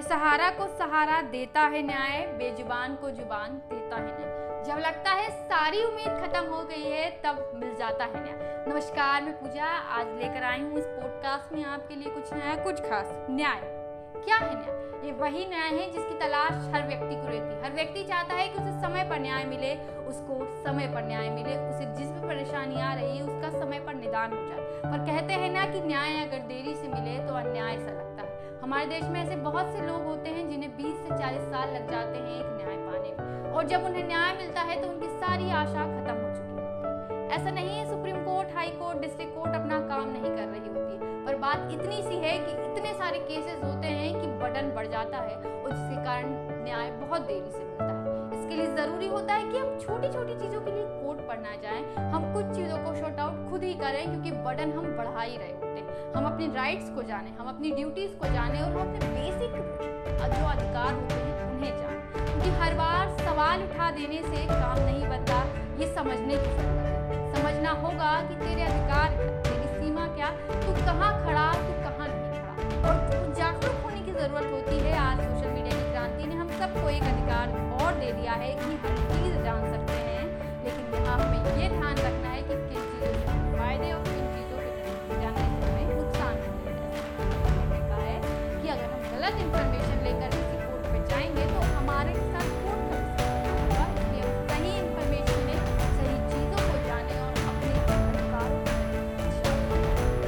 बेसहारा को सहारा देता है न्याय, बेजुबान को ज़ुबान देता है न्याय। जब लगता है सारी उम्मीद खत्म हो गई है, तब मिल जाता है न्याय। नमस्कार, मैं पूजा। आज लेकर आई हूँ इस पॉडकास्ट में आपके लिए कुछ नया, कुछ खास न्याय। क्या है न्याय? ये वही न्याय है जिसकी तलाश हर व्यक्ति को रहती है। हर व्यक्ति चाहता है कि उसे समय पर न्याय मिले, उसको समय पर न्याय मिले, उसे जिस भी परेशानी आ रही है, उसका समय पर निदान हो जाए। पर कहते हैं ना कि न्याय अगर देरी से मिले तो अन्याय सा हमारे देश में ऐसे बहुत से लोग होते हैं जिन्हें 20 से 40 साल लग जाते हैं एक न्याय पाने में। और जब उन्हें न्याय मिलता है तो उनकी सारी आशा खत्म हो चुकी होती है। ऐसा नहीं है supreme court, high court, district court अपना काम नहीं कर रही होती पर बात इतनी सी है कि इतने सारे केसेस होते हैं कि बटन बढ़ जाता है और जिसके कारण न्याय बहुत देरी से मिलता है। इसके लिए ज़रूरी होता है कि हम छोटी छोटी चीज़ों के लिए कोर्ट पर ना जाएँ। हम कुछ चीज़ों को शॉर्ट आउट खुद ही करें क्योंकि बटन हम बढ़ा ही रहे हैं। हम अपने राइट्स को जानें, हम अपनी ड्यूटीज़ को जानें और हम अपने बेसिक जो अधिकार होते हैं उन्हें जानें। क्योंकि हर बार सवाल उठा देने से काम नहीं बनता, ये समझने की ज़रूरत है। समझना होगा कि तेरे अधिकार तेरी सीमा क्या, तू कहाँ खड़ा, तू कहाँ नहीं खड़ा। और जागरूक होने की ज़रूरत होती है। आज सोशल मीडिया की क्रांति ने हम सबको एक अधिकार और दे दिया है कि Nothing